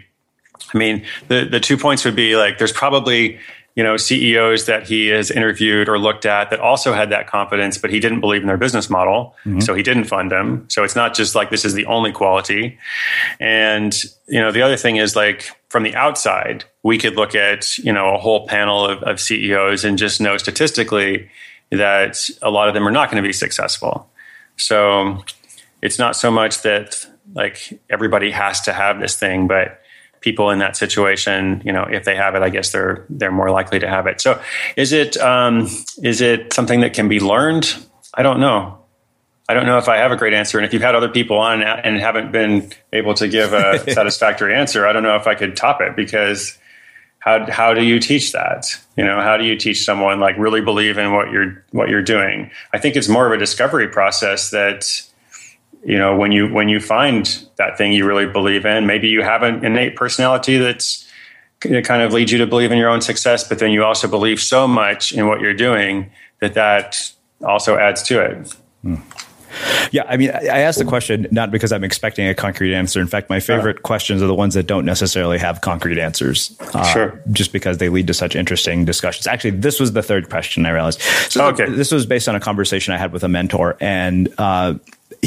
I mean, the the two points would be like there's probably you know CEOs that he has interviewed or looked at that also had that confidence, but he didn't believe in their business model, mm-hmm. so he didn't fund them. So it's not just like this is the only quality. And you know the other thing is like from the outside, we could look at you know a whole panel of, of CEOs and just know statistically that a lot of them are not going to be successful. So it's not so much that like everybody has to have this thing, but people in that situation, you know, if they have it, I guess they're they're more likely to have it. So, is it um, is it something that can be learned? I don't know. I don't know if I have a great answer. And if you've had other people on and haven't been able to give a satisfactory answer, I don't know if I could top it because how how do you teach that? You know, how do you teach someone like really believe in what you're what you're doing? I think it's more of a discovery process that you know when you when you find that thing you really believe in maybe you have an innate personality that's it kind of leads you to believe in your own success but then you also believe so much in what you're doing that that also adds to it hmm. Yeah, I mean, I asked the question not because I'm expecting a concrete answer. In fact, my favorite uh, questions are the ones that don't necessarily have concrete answers. Uh, sure. Just because they lead to such interesting discussions. Actually, this was the third question I realized. So okay. this was based on a conversation I had with a mentor, and uh,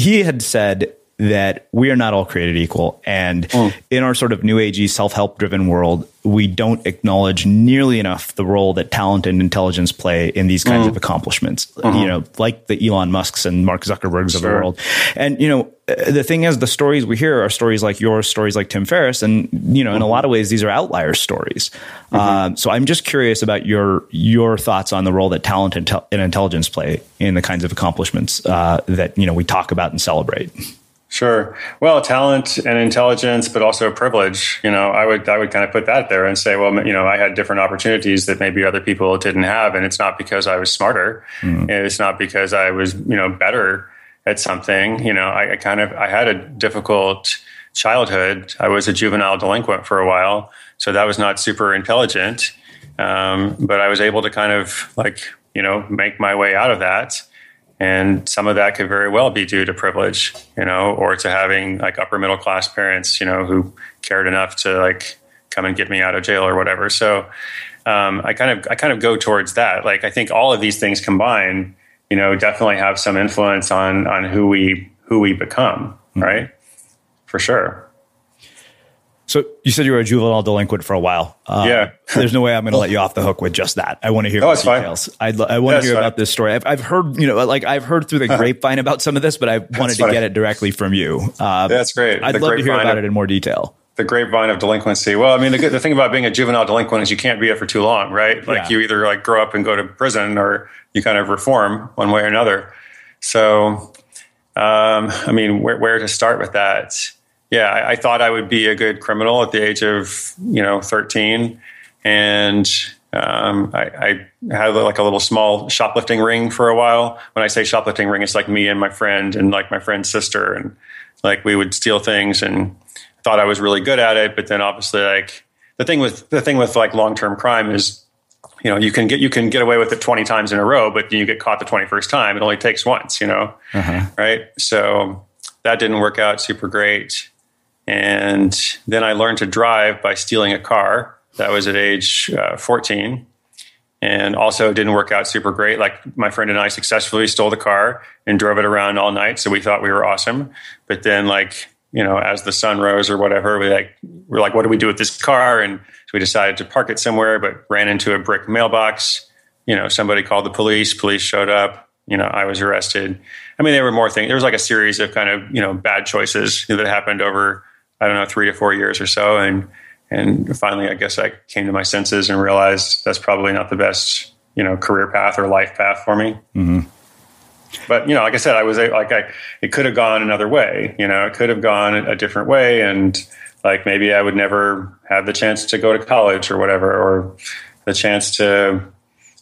he had said that we are not all created equal. And mm. in our sort of new agey self help driven world, we don't acknowledge nearly enough the role that talent and intelligence play in these kinds mm. of accomplishments. Mm-hmm. You know, like the Elon Musks and Mark Zuckerbergs sure. of the world. And, you know, the thing is, the stories we hear are stories like yours, stories like Tim Ferriss. And, you know, in mm-hmm. a lot of ways, these are outlier stories. Mm-hmm. Um, so I'm just curious about your, your thoughts on the role that talent and, and intelligence play in the kinds of accomplishments uh, that, you know, we talk about and celebrate. Sure. Well, talent and intelligence, but also privilege. You know, I would I would kind of put that there and say, well, you know, I had different opportunities that maybe other people didn't have, and it's not because I was smarter. Mm. It's not because I was you know better at something. You know, I, I kind of I had a difficult childhood. I was a juvenile delinquent for a while, so that was not super intelligent. Um, but I was able to kind of like you know make my way out of that and some of that could very well be due to privilege you know or to having like upper middle class parents you know who cared enough to like come and get me out of jail or whatever. So um, i kind of i kind of go towards that. Like i think all of these things combined you know definitely have some influence on on who we who we become mm-hmm. right? For sure so you said you were a juvenile delinquent for a while. Um, yeah. there's no way I'm going to let you off the hook with just that. I want to hear oh, details. I'd, I want to hear fine. about this story. I've, I've, heard, you know, like I've heard through the grapevine about some of this, but I wanted to get it directly from you. Uh, That's great. I'd the love to hear about of, it in more detail. The grapevine of delinquency. Well, I mean, the, good, the thing about being a juvenile delinquent is you can't be it for too long, right? Like yeah. you either like grow up and go to prison or you kind of reform one way or another. So, um, I mean, where, where to start with that? Yeah, I, I, thought I would be a good criminal at the age of you know 13, and um, I, I, had like a little small shoplifting ring for a while. When I say shoplifting ring, it's like me and my friend and like my friend's sister, and like we would steal things and thought I was really good at it. But then obviously, like the thing with the thing with like long term crime is you know you can get you can get away with it 20 times in a row but then you get caught the 21st time it only takes once you know uh-huh. right so that didn't work out super great and then I learned to drive by stealing a car. That was at age uh, 14. And also didn't work out super great. Like my friend and I successfully stole the car and drove it around all night. So we thought we were awesome. But then like, you know, as the sun rose or whatever, we like, we're like, what do we do with this car? And so we decided to park it somewhere, but ran into a brick mailbox. You know, somebody called the police, police showed up. You know, I was arrested. I mean, there were more things. There was like a series of kind of, you know, bad choices that happened over I don't know, three to four years or so. And, and finally, I guess I came to my senses and realized that's probably not the best, you know, career path or life path for me. Mm-hmm. But, you know, like I said, I was like, I, it could have gone another way, you know, it could have gone a different way. And like, maybe I would never have the chance to go to college or whatever, or the chance to,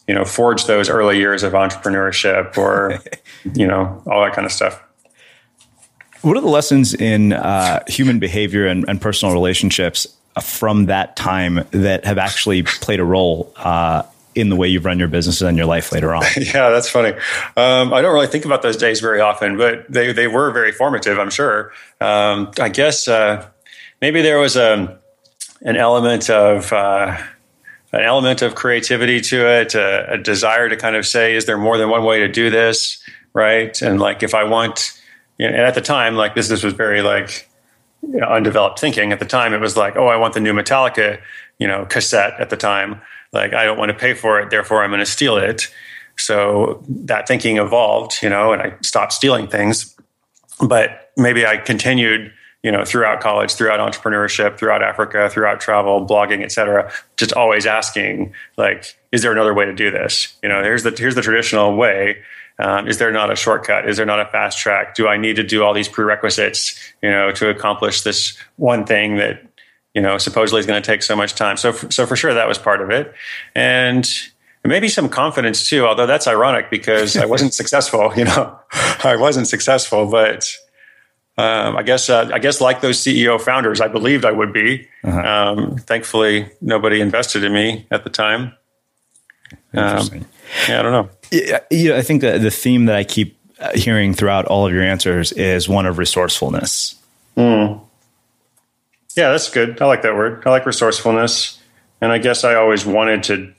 you know, forge those early years of entrepreneurship or, you know, all that kind of stuff. What are the lessons in uh, human behavior and, and, personal relationships from that time that have actually played a role uh, in the way you've run your business and your life later on? yeah, that's funny. Um, I don't really think about those days very often, but they, they were very formative, I'm sure. Um, I guess uh, maybe there was a, an element of uh, an element of creativity to it, a, a, desire to kind of say, is there more than one way to do this, right? And like, if I want, and at the time, like this, this was very like you know, undeveloped thinking. At the time, it was like, oh, I want the new Metallica, you know, cassette. At the time, like I don't want to pay for it, therefore I'm going to steal it. So that thinking evolved, you know, and I stopped stealing things. But maybe I continued you know, throughout college, throughout entrepreneurship, throughout Africa, throughout travel, blogging, et cetera, just always asking, like, is there another way to do this? You know, here's the here's the traditional way. Um, is there not a shortcut? Is there not a fast track? Do I need to do all these prerequisites, you know, to accomplish this one thing that, you know, supposedly is going to take so much time? So, so for sure, that was part of it, and maybe some confidence too. Although that's ironic because I wasn't successful. You know, I wasn't successful, but um, I guess uh, I guess like those CEO founders, I believed I would be. Uh-huh. Um, thankfully, nobody invested in me at the time. Um, yeah, I don't know. Yeah, you know, I think that the theme that I keep uh, hearing throughout all of your answers is one of resourcefulness. Mm. Yeah, that's good. I like that word. I like resourcefulness, and I guess I always wanted to,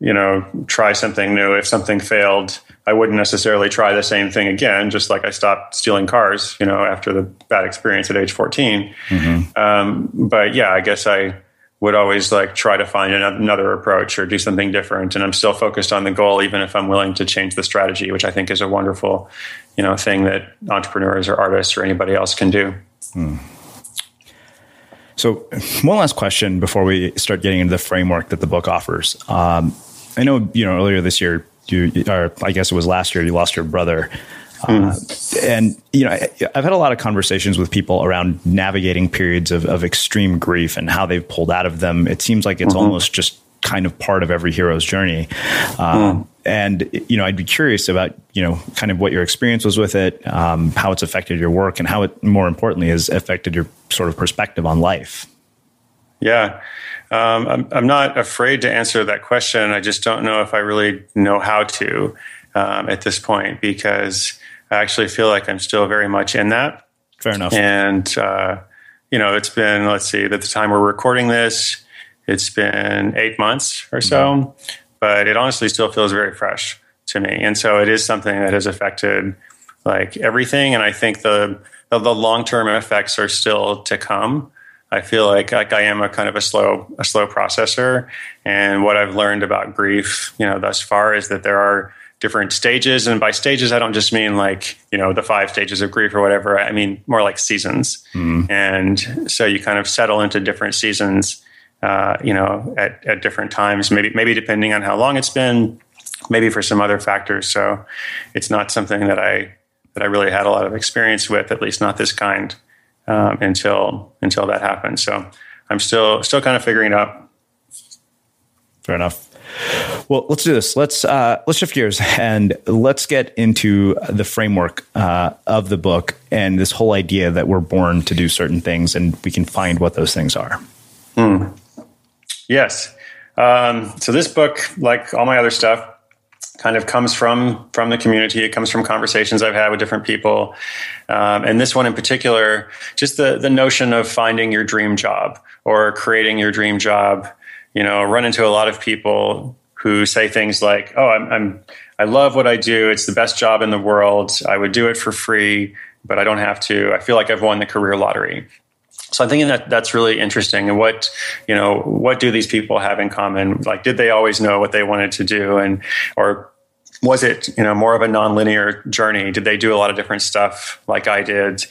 you know, try something new. If something failed, I wouldn't necessarily try the same thing again, just like I stopped stealing cars, you know, after the bad experience at age 14. Mm-hmm. Um, but yeah, I guess I would always like try to find another approach or do something different. And I'm still focused on the goal, even if I'm willing to change the strategy, which I think is a wonderful, you know, thing that entrepreneurs or artists or anybody else can do. Mm. So, one last question before we start getting into the framework that the book offers. Um, I know, you know, earlier this year, you, or I guess it was last year, you lost your brother. Uh, and you know, I, have had a lot of conversations with people around navigating periods of, of extreme grief and how they've pulled out of them. It seems like it's mm-hmm. almost just kind of part of every hero's journey. Um, mm. And you know, I'd be curious about you know, kind of what your experience was with it, um, how it's affected your work, and how it, more importantly, has affected your sort of perspective on life. Yeah. Um, I'm, I'm not afraid to answer that question. I just don't know if I really know how to um, at this point because I actually feel like I'm still very much in that. Fair enough. And, uh, you know, it's been, let's see, at the time we're recording this, it's been eight months or so, mm-hmm. but it honestly still feels very fresh to me. And so it is something that has affected like everything. And I think the, the, the long term effects are still to come. I feel like like I am a kind of a slow a slow processor, and what I've learned about grief, you know, thus far is that there are different stages, and by stages I don't just mean like you know the five stages of grief or whatever. I mean more like seasons, mm. and so you kind of settle into different seasons, uh, you know, at at different times. Maybe maybe depending on how long it's been, maybe for some other factors. So it's not something that I that I really had a lot of experience with, at least not this kind um, until until that happens. So I'm still still kind of figuring it out. Fair enough. Well, let's do this. Let's uh, let's shift gears and let's get into the framework uh, of the book and this whole idea that we're born to do certain things and we can find what those things are. Mm. Yes. Um, so this book, like all my other stuff, kind of comes from from the community. It comes from conversations I've had with different people, um, and this one in particular, just the the notion of finding your dream job or creating your dream job. You know, run into a lot of people who say things like, "Oh, I'm, I'm I love what I do. It's the best job in the world. I would do it for free, but I don't have to. I feel like I've won the career lottery." So I'm thinking that that's really interesting. And what, you know, what do these people have in common? Like, did they always know what they wanted to do? And, or was it, you know, more of a nonlinear journey? Did they do a lot of different stuff like I did?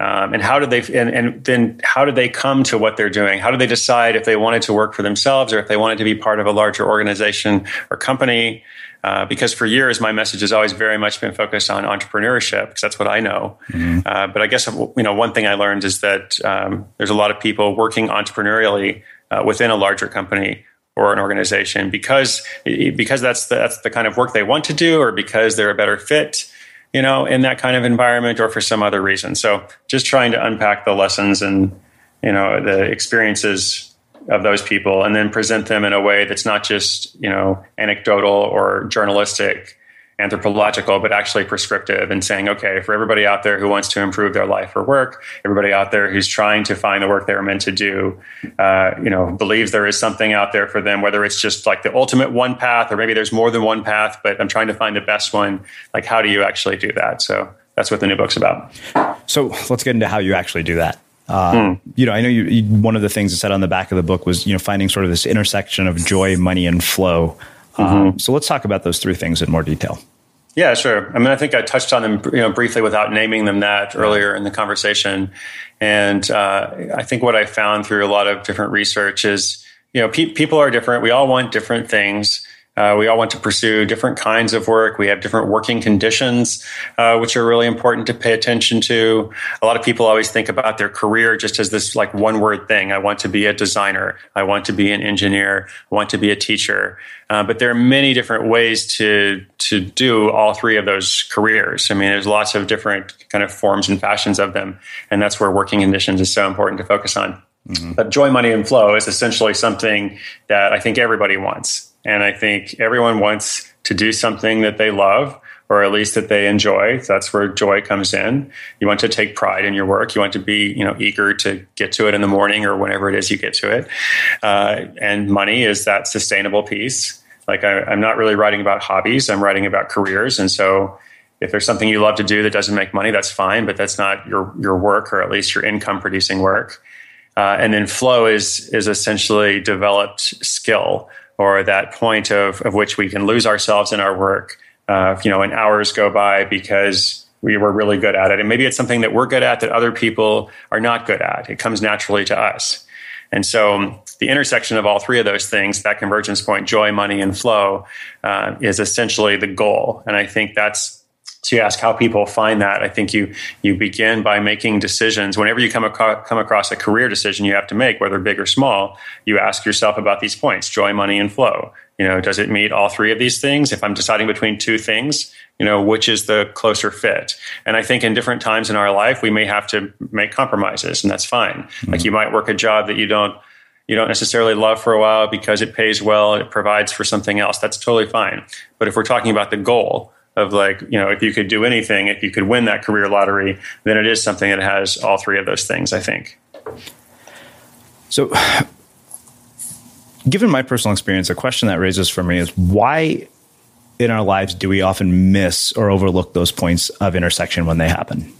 Um, and how did they, and, and then how did they come to what they're doing? How did they decide if they wanted to work for themselves or if they wanted to be part of a larger organization or company? Uh, because for years my message has always very much been focused on entrepreneurship because that's what I know. Mm-hmm. Uh, but I guess you know one thing I learned is that um, there's a lot of people working entrepreneurially uh, within a larger company or an organization because because that's the, that's the kind of work they want to do or because they're a better fit you know in that kind of environment or for some other reason. So just trying to unpack the lessons and you know the experiences of those people and then present them in a way that's not just you know anecdotal or journalistic anthropological, but actually prescriptive and saying, okay, for everybody out there who wants to improve their life or work, everybody out there who's trying to find the work they are meant to do, uh, you know, believes there is something out there for them, whether it's just like the ultimate one path or maybe there's more than one path, but I'm trying to find the best one. Like, how do you actually do that? So that's what the new book's about. So let's get into how you actually do that. Uh, hmm. You know, I know you, you, One of the things that said on the back of the book was, you know, finding sort of this intersection of joy, money, and flow. Mm-hmm. Um, so let's talk about those three things in more detail. Yeah, sure. I mean, I think I touched on them, you know, briefly without naming them that earlier in the conversation. And uh, I think what I found through a lot of different research is, you know, pe- people are different. We all want different things. Uh, we all want to pursue different kinds of work. We have different working conditions, uh, which are really important to pay attention to. A lot of people always think about their career just as this like one word thing. I want to be a designer. I want to be an engineer. I want to be a teacher. Uh, but there are many different ways to to do all three of those careers. I mean, there's lots of different kind of forms and fashions of them, and that's where working conditions is so important to focus on. Mm-hmm. But joy, money, and flow is essentially something that I think everybody wants and I think everyone wants to do something that they love or at least that they enjoy. That's where joy comes in. You want to take pride in your work. You want to be, you know, eager to get to it in the morning or whenever it is you get to it. Uh, and money is that sustainable piece. Like I, I'm not really writing about hobbies. I'm writing about careers. And so if there's something you love to do that doesn't make money, that's fine, but that's not your, your work or at least your income producing work. Uh, and then flow is, is essentially developed skill or that point of, of which we can lose ourselves in our work, uh, you know, and hours go by because we were really good at it. And maybe it's something that we're good at that other people are not good at. It comes naturally to us. And so um, the intersection of all three of those things, that convergence point, joy, money, and flow, uh, is essentially the goal. And I think that's so you ask how people find that. I think you you begin by making decisions. Whenever you come across, come across a career decision you have to make, whether big or small, you ask yourself about these points: joy, money, and flow. You know, does it meet all three of these things? If I'm deciding between two things, you know, which is the closer fit? And I think in different times in our life, we may have to make compromises, and that's fine. Mm-hmm. Like you might work a job that you don't you don't necessarily love for a while because it pays well, it provides for something else. That's totally fine. But if we're talking about the goal, of like, you know, if you could do anything, if you could win that career lottery, then it is something that has all three of those things, I think. So, given my personal experience, a question that raises for me is why in our lives do we often miss or overlook those points of intersection when they happen?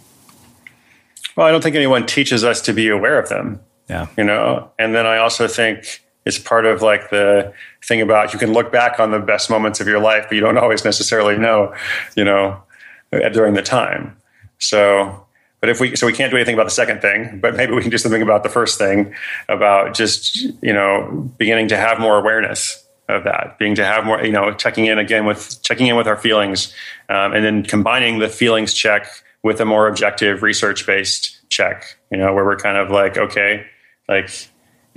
Well, I don't think anyone teaches us to be aware of them. Yeah. You know, and then I also think it's part of like the thing about you can look back on the best moments of your life, but you don't always necessarily know, you know, during the time. So, but if we, so we can't do anything about the second thing, but maybe we can do something about the first thing about just, you know, beginning to have more awareness of that, being to have more, you know, checking in again with checking in with our feelings, um, and then combining the feelings check with a more objective research based check, you know, where we're kind of like, okay, like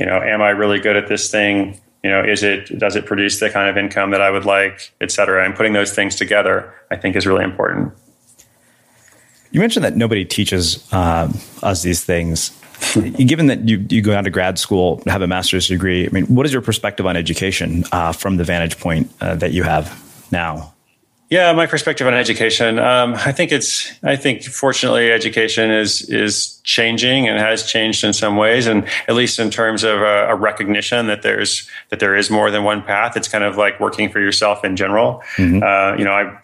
you know, am I really good at this thing? You know, is it does it produce the kind of income that I would like, et cetera? And putting those things together, I think, is really important. You mentioned that nobody teaches um, us these things. Given that you, you go down to grad school, have a master's degree, I mean, what is your perspective on education uh, from the vantage point uh, that you have now? Yeah, my perspective on education. Um, I think it's. I think fortunately, education is is changing and has changed in some ways, and at least in terms of a, a, recognition that there's that there is more than one path. It's kind of like working for yourself in general. Mm-hmm. Uh, you know, I.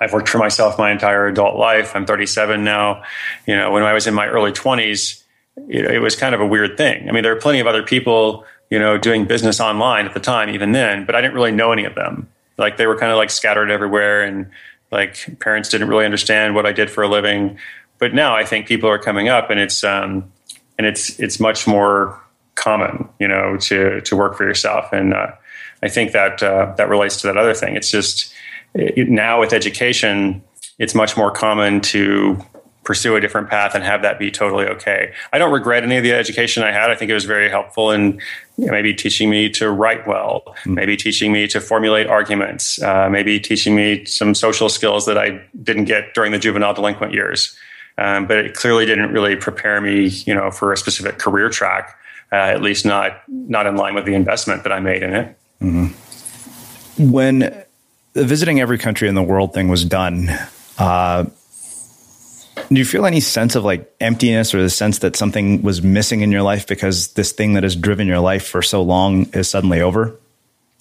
I've worked for myself my entire adult life. I'm 37 now. You know, when I was in my early 20s, it, it was kind of a weird thing. I mean, there are plenty of other people, you know, doing business online at the time, even then, but I didn't really know any of them like they were kind of like scattered everywhere and like parents didn't really understand what I did for a living. But now I think people are coming up and it's um, and it's it's much more common, you know, to to work for yourself. And uh, I think that uh, that relates to that other thing. It's just it, now with education, it's much more common to pursue a different path and have that be totally okay. I don't regret any of the education I had. I think it was very helpful in you know, maybe teaching me to write well, mm. maybe teaching me to formulate arguments, uh, maybe teaching me some social skills that I didn't get during the juvenile delinquent years. Um, but it clearly didn't really prepare me, you know, for a specific career track. uh, at least not not in line with the investment that I made in it. Mm-hmm. When the visiting every country in the world thing was done, uh, do you feel any sense of like emptiness or the sense that something was missing in your life because this thing that has driven your life for so long is suddenly over?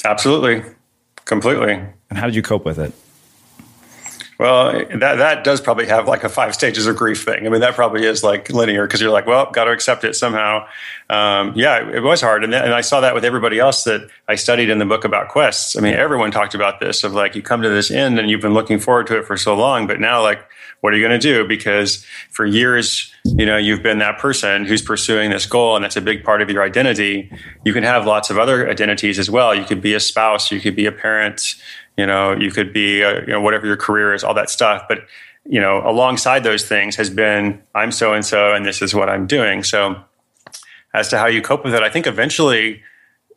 Absolutely, completely. And how did you cope with it? Well, that that does probably have like a five stages of grief thing. I mean, that probably is like linear because you're like, well, got to accept it somehow. Um, yeah, it was hard, and, and I saw that with everybody else that I studied in the book about quests. I mean, everyone talked about this of like you come to this end and you've been looking forward to it for so long, but now like, what are you going to do? Because for years, you know, you've been that person who's pursuing this goal, and that's a big part of your identity. You can have lots of other identities as well. You could be a spouse, you could be a parent you know you could be a, you know whatever your career is all that stuff. But you know alongside those things has been i'm so and so and this is what i'm doing. So as to how you cope with it i think eventually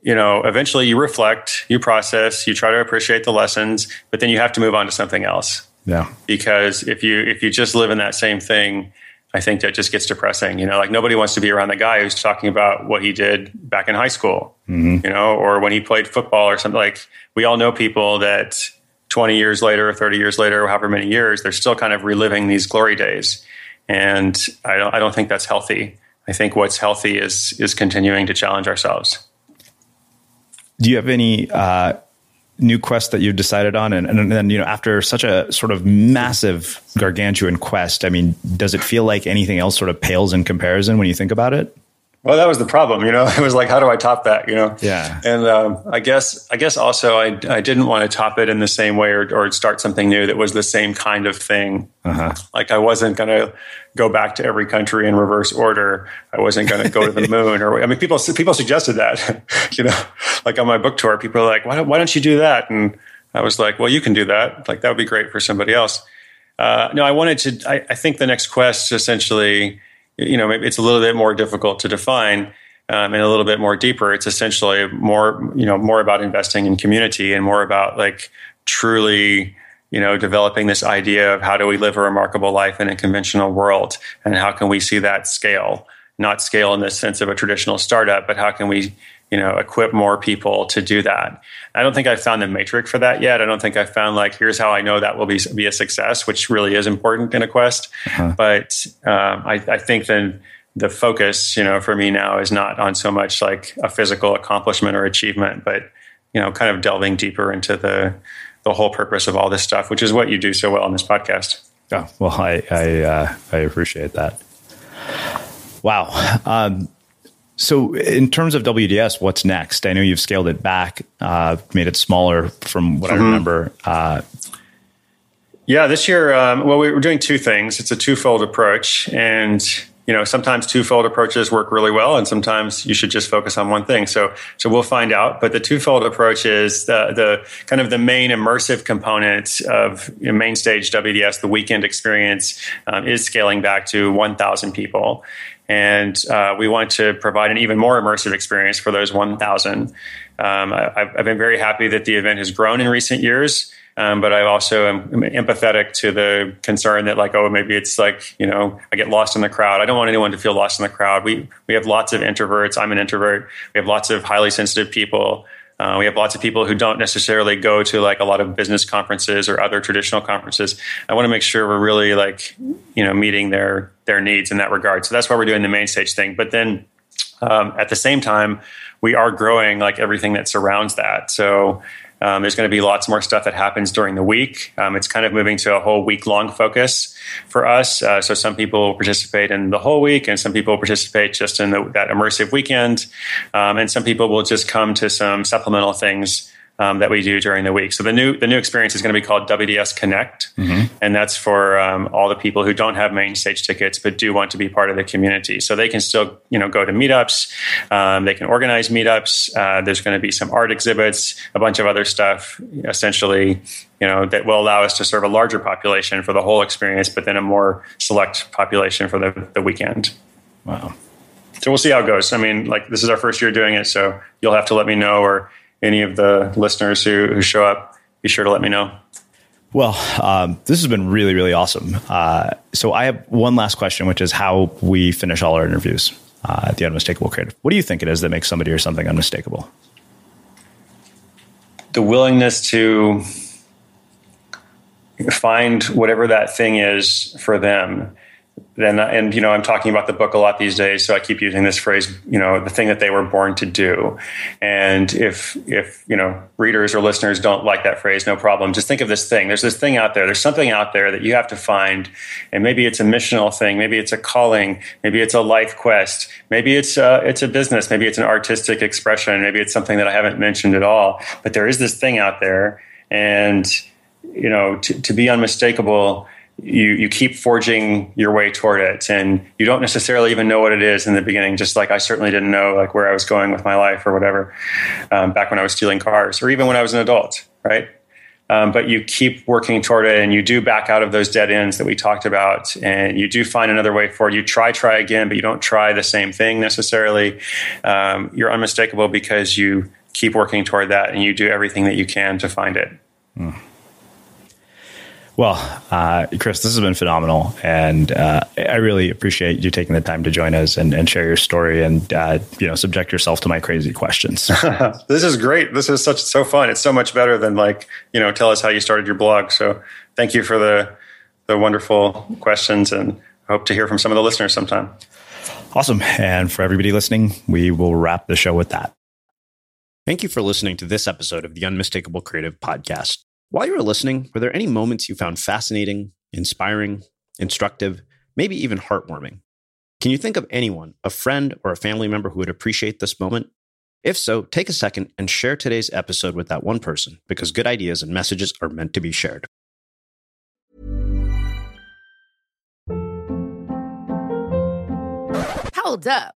you know eventually you reflect you process you try to appreciate the lessons but then you have to move on to something else. Yeah. Because if you if you just live in that same thing I think that just gets depressing. You know, like nobody wants to be around the guy who's talking about what he did back in high school, mm-hmm. you know, or when he played football or something. Like we all know people that 20 years later, 30 years later, however many years, they're still kind of reliving these glory days. And I don't, I don't think that's healthy. I think what's healthy is is continuing to challenge ourselves. Do you have any uh, new quest that you've decided on and, and then you know after such a sort of massive gargantuan quest i mean does it feel like anything else sort of pales in comparison when you think about it well that was the problem you know it was like how do i top that you know yeah and um, i guess i guess also i, I didn't want to top it in the same way or, or start something new that was the same kind of thing uh-huh. like i wasn't going to go back to every country in reverse order. I wasn't going to go to the moon, or I mean, people people suggested that, you know, like on my book tour, people are like, why don't, why don't you do that? And I was like, well, you can do that. Like that would be great for somebody else. Uh, no, I wanted to. I, I, think the next quest essentially, you know, maybe it's a little bit more difficult to define. Um, and a little bit more deeper. It's essentially more, you know, more about investing in community and more about like truly you know, developing this idea of how do we live a remarkable life in a conventional world and how can we see that scale? Not scale in the sense of a traditional startup, but how can we, you know, equip more people to do that? I don't think I've found the metric for that yet. I don't think I've found like, here's how I know that will be, be a success, which really is important in a quest. Uh-huh. But um, I, I think then the focus, you know, for me now is not on so much like a physical accomplishment or achievement, but, you know, kind of delving deeper into the, the whole purpose of all this stuff, which is what you do so well on this podcast. Oh, well, I I, uh, I appreciate that. Wow. Um, so, in terms of WDS, what's next? I know you've scaled it back, uh, made it smaller from what mm-hmm. I remember. Uh, yeah, this year, um, well, we were doing two things. It's a twofold approach, and you know sometimes twofold approaches work really well and sometimes you should just focus on one thing so so we'll find out but the twofold approach is the, the kind of the main immersive component of you know, main stage wds the weekend experience um, is scaling back to 1000 people and uh, we want to provide an even more immersive experience for those 1000 um, I, i've been very happy that the event has grown in recent years um, but I also am empathetic to the concern that like, oh, maybe it's like, you know, I get lost in the crowd. I don't want anyone to feel lost in the crowd. We, we have lots of introverts. I'm an introvert. We have lots of highly sensitive people. Uh, we have lots of people who don't necessarily go to like a lot of business conferences or other traditional conferences. I want to make sure we're really like, you know, meeting their their needs in that regard. So that's why we're doing the main stage thing. But then um, at the same time, we are growing like everything that surrounds that. So um, there's going to be lots more stuff that happens during the week. Um, it's kind of moving to a whole week long focus for us. Uh, so some people will participate in the whole week, and some people participate just in the, that immersive weekend, um, and some people will just come to some supplemental things um, that we do during the week. So the new the new experience is going to be called WDS Connect, mm-hmm. and that's for um, all the people who don't have main stage tickets but do want to be part of the community. So they can still you know go to meetups, um, they can organize meetups. Uh, there's going to be some art exhibits, a bunch of other stuff. Essentially, you know that will allow us to serve a larger population for the whole experience, but then a more select population for the, the weekend. Wow. So we'll see how it goes. I mean, like this is our first year doing it, so you'll have to let me know or any of the listeners who, who show up, be sure to let me know. Well, um, this has been really, really awesome. Uh, so I have one last question, which is how we finish all our interviews. uh, at the unmistakable creative. What do you think it is that makes somebody or something unmistakable? The willingness to find whatever that thing is for them then uh, and you know i'm talking about the book a lot these days so i keep using this phrase you know the thing that they were born to do. And if if you know readers or listeners don't like that phrase no problem. Just think of this thing. There's this thing out there. There's something out there that you have to find. And maybe it's a missional thing. Maybe it's a calling. Maybe it's a life quest. Maybe it's a, it's a business. Maybe it's an artistic expression. Maybe it's something that i haven't mentioned at all. But there is this thing out there. And you know to, to be unmistakable you you keep forging your way toward it and you don't necessarily even know what it is in the beginning just like i certainly didn't know like where i was going with my life or whatever um, back when i was stealing cars or even when i was an adult right? Um, but you keep working toward it and you do back out of those dead ends that we talked about and you do find another way forward. You try try again but you don't try the same thing necessarily. Um, you're unmistakable because you keep working toward that and you do everything that you can to find it. Mm. Well, uh, Chris, this has been phenomenal, and uh, I really appreciate you taking the time to join us and, and share your story, and uh, you know, subject yourself to my crazy questions. this is great. This is such so fun. It's so much better than like you know, tell us how you started your blog. So, thank you for the the wonderful questions, and hope to hear from some of the listeners sometime. Awesome. And for everybody listening, we will wrap the show with that. Thank you for listening to this episode of the Unmistakable Creative Podcast. While you were listening, were there any moments you found fascinating, inspiring, instructive, maybe even heartwarming? Can you think of anyone, a friend or a family member who would appreciate this moment? If so, take a second and share today's episode with that one person because good ideas and messages are meant to be shared. Hold up.